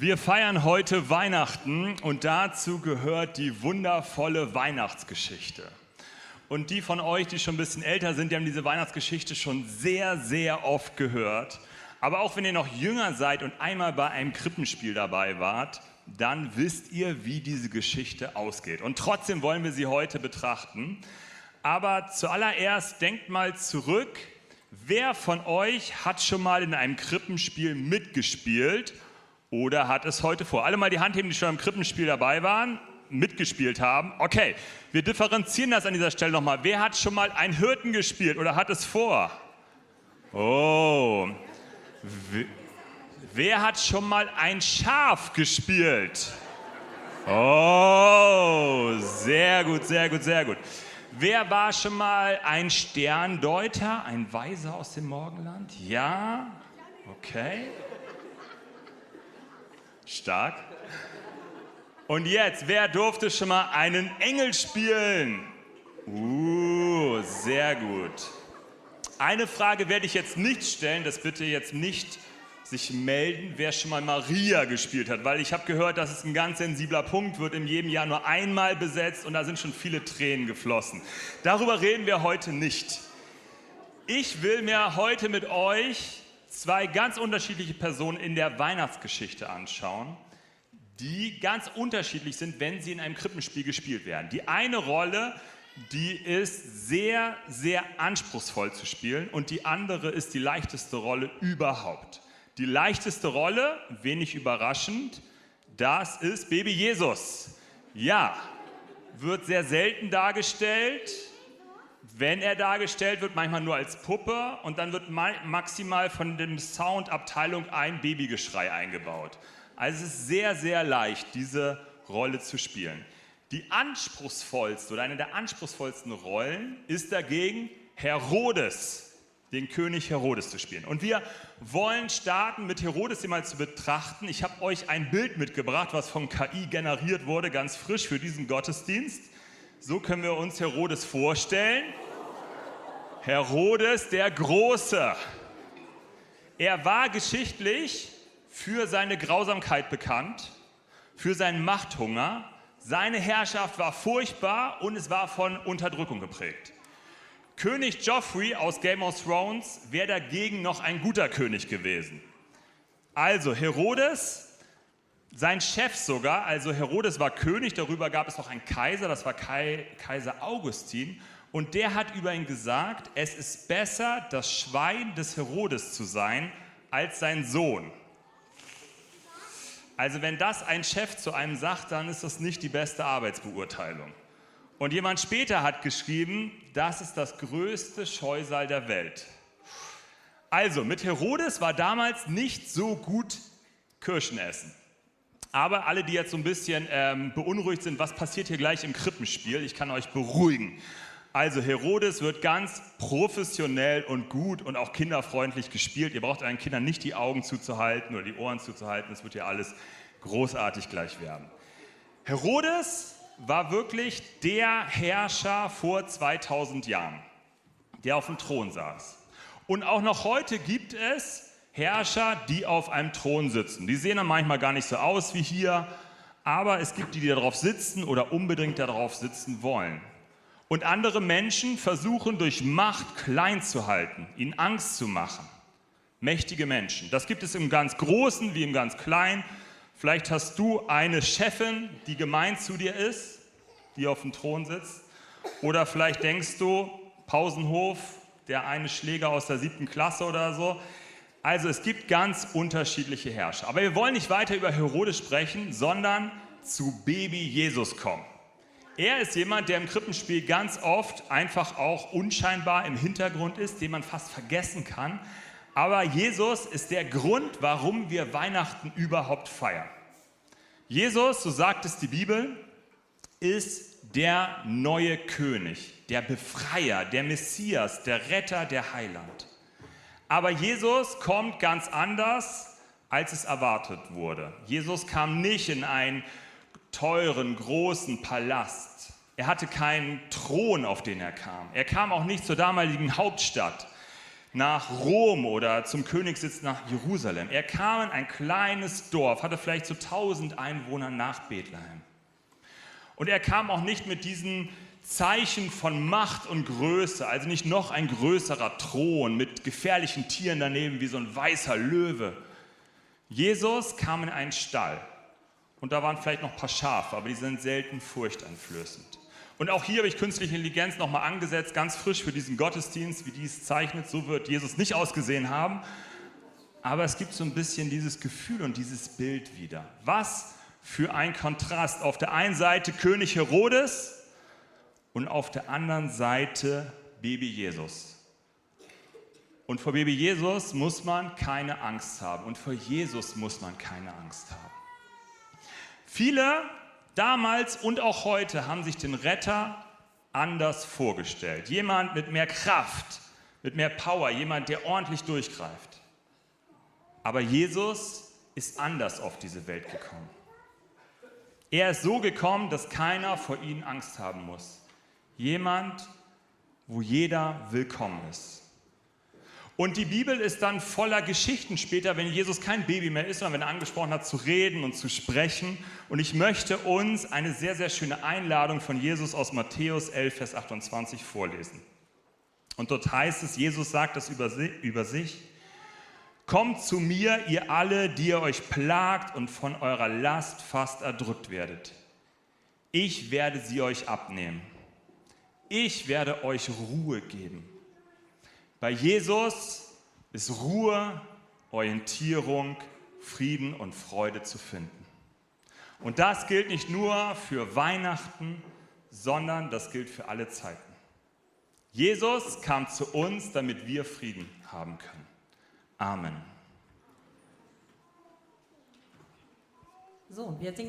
Wir feiern heute Weihnachten und dazu gehört die wundervolle Weihnachtsgeschichte. Und die von euch, die schon ein bisschen älter sind, die haben diese Weihnachtsgeschichte schon sehr, sehr oft gehört. Aber auch wenn ihr noch jünger seid und einmal bei einem Krippenspiel dabei wart, dann wisst ihr, wie diese Geschichte ausgeht. Und trotzdem wollen wir sie heute betrachten. Aber zuallererst denkt mal zurück, wer von euch hat schon mal in einem Krippenspiel mitgespielt oder hat es heute vor? Alle mal die Hand heben, die schon im Krippenspiel dabei waren, mitgespielt haben. Okay, wir differenzieren das an dieser Stelle nochmal. Wer hat schon mal ein Hirten gespielt oder hat es vor? Oh. Wer hat schon mal ein Schaf gespielt? Oh, sehr gut, sehr gut, sehr gut. Wer war schon mal ein Sterndeuter, ein Weiser aus dem Morgenland? Ja? Okay. Stark. Und jetzt, wer durfte schon mal einen Engel spielen? Uh, sehr gut. Eine Frage werde ich jetzt nicht stellen, das bitte jetzt nicht sich melden, wer schon mal Maria gespielt hat, weil ich habe gehört, dass es ein ganz sensibler Punkt wird, in jedem Jahr nur einmal besetzt und da sind schon viele Tränen geflossen. Darüber reden wir heute nicht. Ich will mir heute mit euch zwei ganz unterschiedliche Personen in der Weihnachtsgeschichte anschauen, die ganz unterschiedlich sind, wenn sie in einem Krippenspiel gespielt werden. Die eine Rolle, die ist sehr, sehr anspruchsvoll zu spielen und die andere ist die leichteste Rolle überhaupt. Die leichteste Rolle, wenig überraschend, das ist Baby Jesus. Ja, wird sehr selten dargestellt, wenn er dargestellt wird, manchmal nur als Puppe und dann wird maximal von dem Soundabteilung ein Babygeschrei eingebaut. Also es ist sehr, sehr leicht, diese Rolle zu spielen. Die anspruchsvollste oder eine der anspruchsvollsten Rollen ist dagegen Herodes, den König Herodes zu spielen. Und wir wollen starten mit Herodes hier mal zu betrachten. Ich habe euch ein Bild mitgebracht, was von KI generiert wurde, ganz frisch für diesen Gottesdienst. So können wir uns Herodes vorstellen. Herodes der Große. Er war geschichtlich für seine Grausamkeit bekannt, für seinen Machthunger. Seine Herrschaft war furchtbar und es war von Unterdrückung geprägt. König Joffrey aus Game of Thrones wäre dagegen noch ein guter König gewesen. Also Herodes, sein Chef sogar, also Herodes war König, darüber gab es noch einen Kaiser, das war Kaiser Augustin. Und der hat über ihn gesagt, es ist besser, das Schwein des Herodes zu sein, als sein Sohn. Also wenn das ein Chef zu einem sagt, dann ist das nicht die beste Arbeitsbeurteilung. Und jemand später hat geschrieben, das ist das größte Scheusal der Welt. Also mit Herodes war damals nicht so gut Kirschen essen. Aber alle, die jetzt so ein bisschen ähm, beunruhigt sind, was passiert hier gleich im Krippenspiel, ich kann euch beruhigen. Also Herodes wird ganz professionell und gut und auch kinderfreundlich gespielt. Ihr braucht euren Kindern nicht die Augen zuzuhalten oder die Ohren zuzuhalten. Es wird ja alles großartig gleich werden. Herodes war wirklich der Herrscher vor 2000 Jahren, der auf dem Thron saß. Und auch noch heute gibt es Herrscher, die auf einem Thron sitzen. Die sehen dann manchmal gar nicht so aus wie hier, aber es gibt die, die darauf sitzen oder unbedingt darauf sitzen wollen. Und andere Menschen versuchen durch Macht klein zu halten, ihnen Angst zu machen. Mächtige Menschen. Das gibt es im ganz Großen wie im ganz Kleinen. Vielleicht hast du eine Chefin, die gemein zu dir ist, die auf dem Thron sitzt. Oder vielleicht denkst du, Pausenhof, der eine Schläger aus der siebten Klasse oder so. Also es gibt ganz unterschiedliche Herrscher. Aber wir wollen nicht weiter über Herodes sprechen, sondern zu Baby Jesus kommen. Er ist jemand, der im Krippenspiel ganz oft einfach auch unscheinbar im Hintergrund ist, den man fast vergessen kann. Aber Jesus ist der Grund, warum wir Weihnachten überhaupt feiern. Jesus, so sagt es die Bibel, ist der neue König, der Befreier, der Messias, der Retter, der Heiland. Aber Jesus kommt ganz anders, als es erwartet wurde. Jesus kam nicht in einen teuren, großen Palast. Er hatte keinen Thron, auf den er kam. Er kam auch nicht zur damaligen Hauptstadt. nach Rom oder zum Königssitz nach Jerusalem. Er kam in ein kleines Dorf, hatte vielleicht so 1000 Einwohner nach Bethlehem. Und er kam auch nicht mit diesen Zeichen von Macht und Größe, also nicht noch ein größerer Thron mit gefährlichen Tieren daneben wie so ein weißer Löwe. Jesus kam in einen Stall und da waren vielleicht noch ein paar Schafe, aber die sind selten furchteinflößend. Und auch hier habe ich künstliche Intelligenz nochmal angesetzt, ganz frisch für diesen Gottesdienst, wie dies zeichnet. So wird Jesus nicht ausgesehen haben. Aber es gibt so ein bisschen dieses Gefühl und dieses Bild wieder. Was für ein Kontrast. Auf der einen Seite König Herodes und auf der anderen Seite Baby Jesus. Und vor Baby Jesus muss man keine Angst haben. Und vor Jesus muss man keine Angst haben. Viele damals und auch heute haben sich den Retter anders vorgestellt. Jemand mit mehr Kraft, mit mehr Power, jemand, der ordentlich durchgreift. Aber Jesus ist anders auf diese Welt gekommen. Er ist so gekommen, dass keiner vor ihm Angst haben muss. Jemand, wo jeder willkommen ist. Und die Bibel ist dann voller Geschichten später, wenn Jesus kein Baby mehr ist, sondern wenn er angesprochen hat zu reden und zu sprechen. Und ich möchte uns eine sehr, sehr schöne Einladung von Jesus aus Matthäus 11, Vers 28 vorlesen. Und dort heißt es, Jesus sagt das über sich, Kommt zu mir, ihr alle, die ihr euch plagt und von eurer Last fast erdrückt werdet. Ich werde sie euch abnehmen. Ich werde euch Ruhe geben. Bei Jesus ist Ruhe, Orientierung, Frieden und Freude zu finden. Und das gilt nicht nur für Weihnachten, sondern das gilt für alle Zeiten. Jesus kam zu uns, damit wir Frieden haben können. Amen. So, wir singen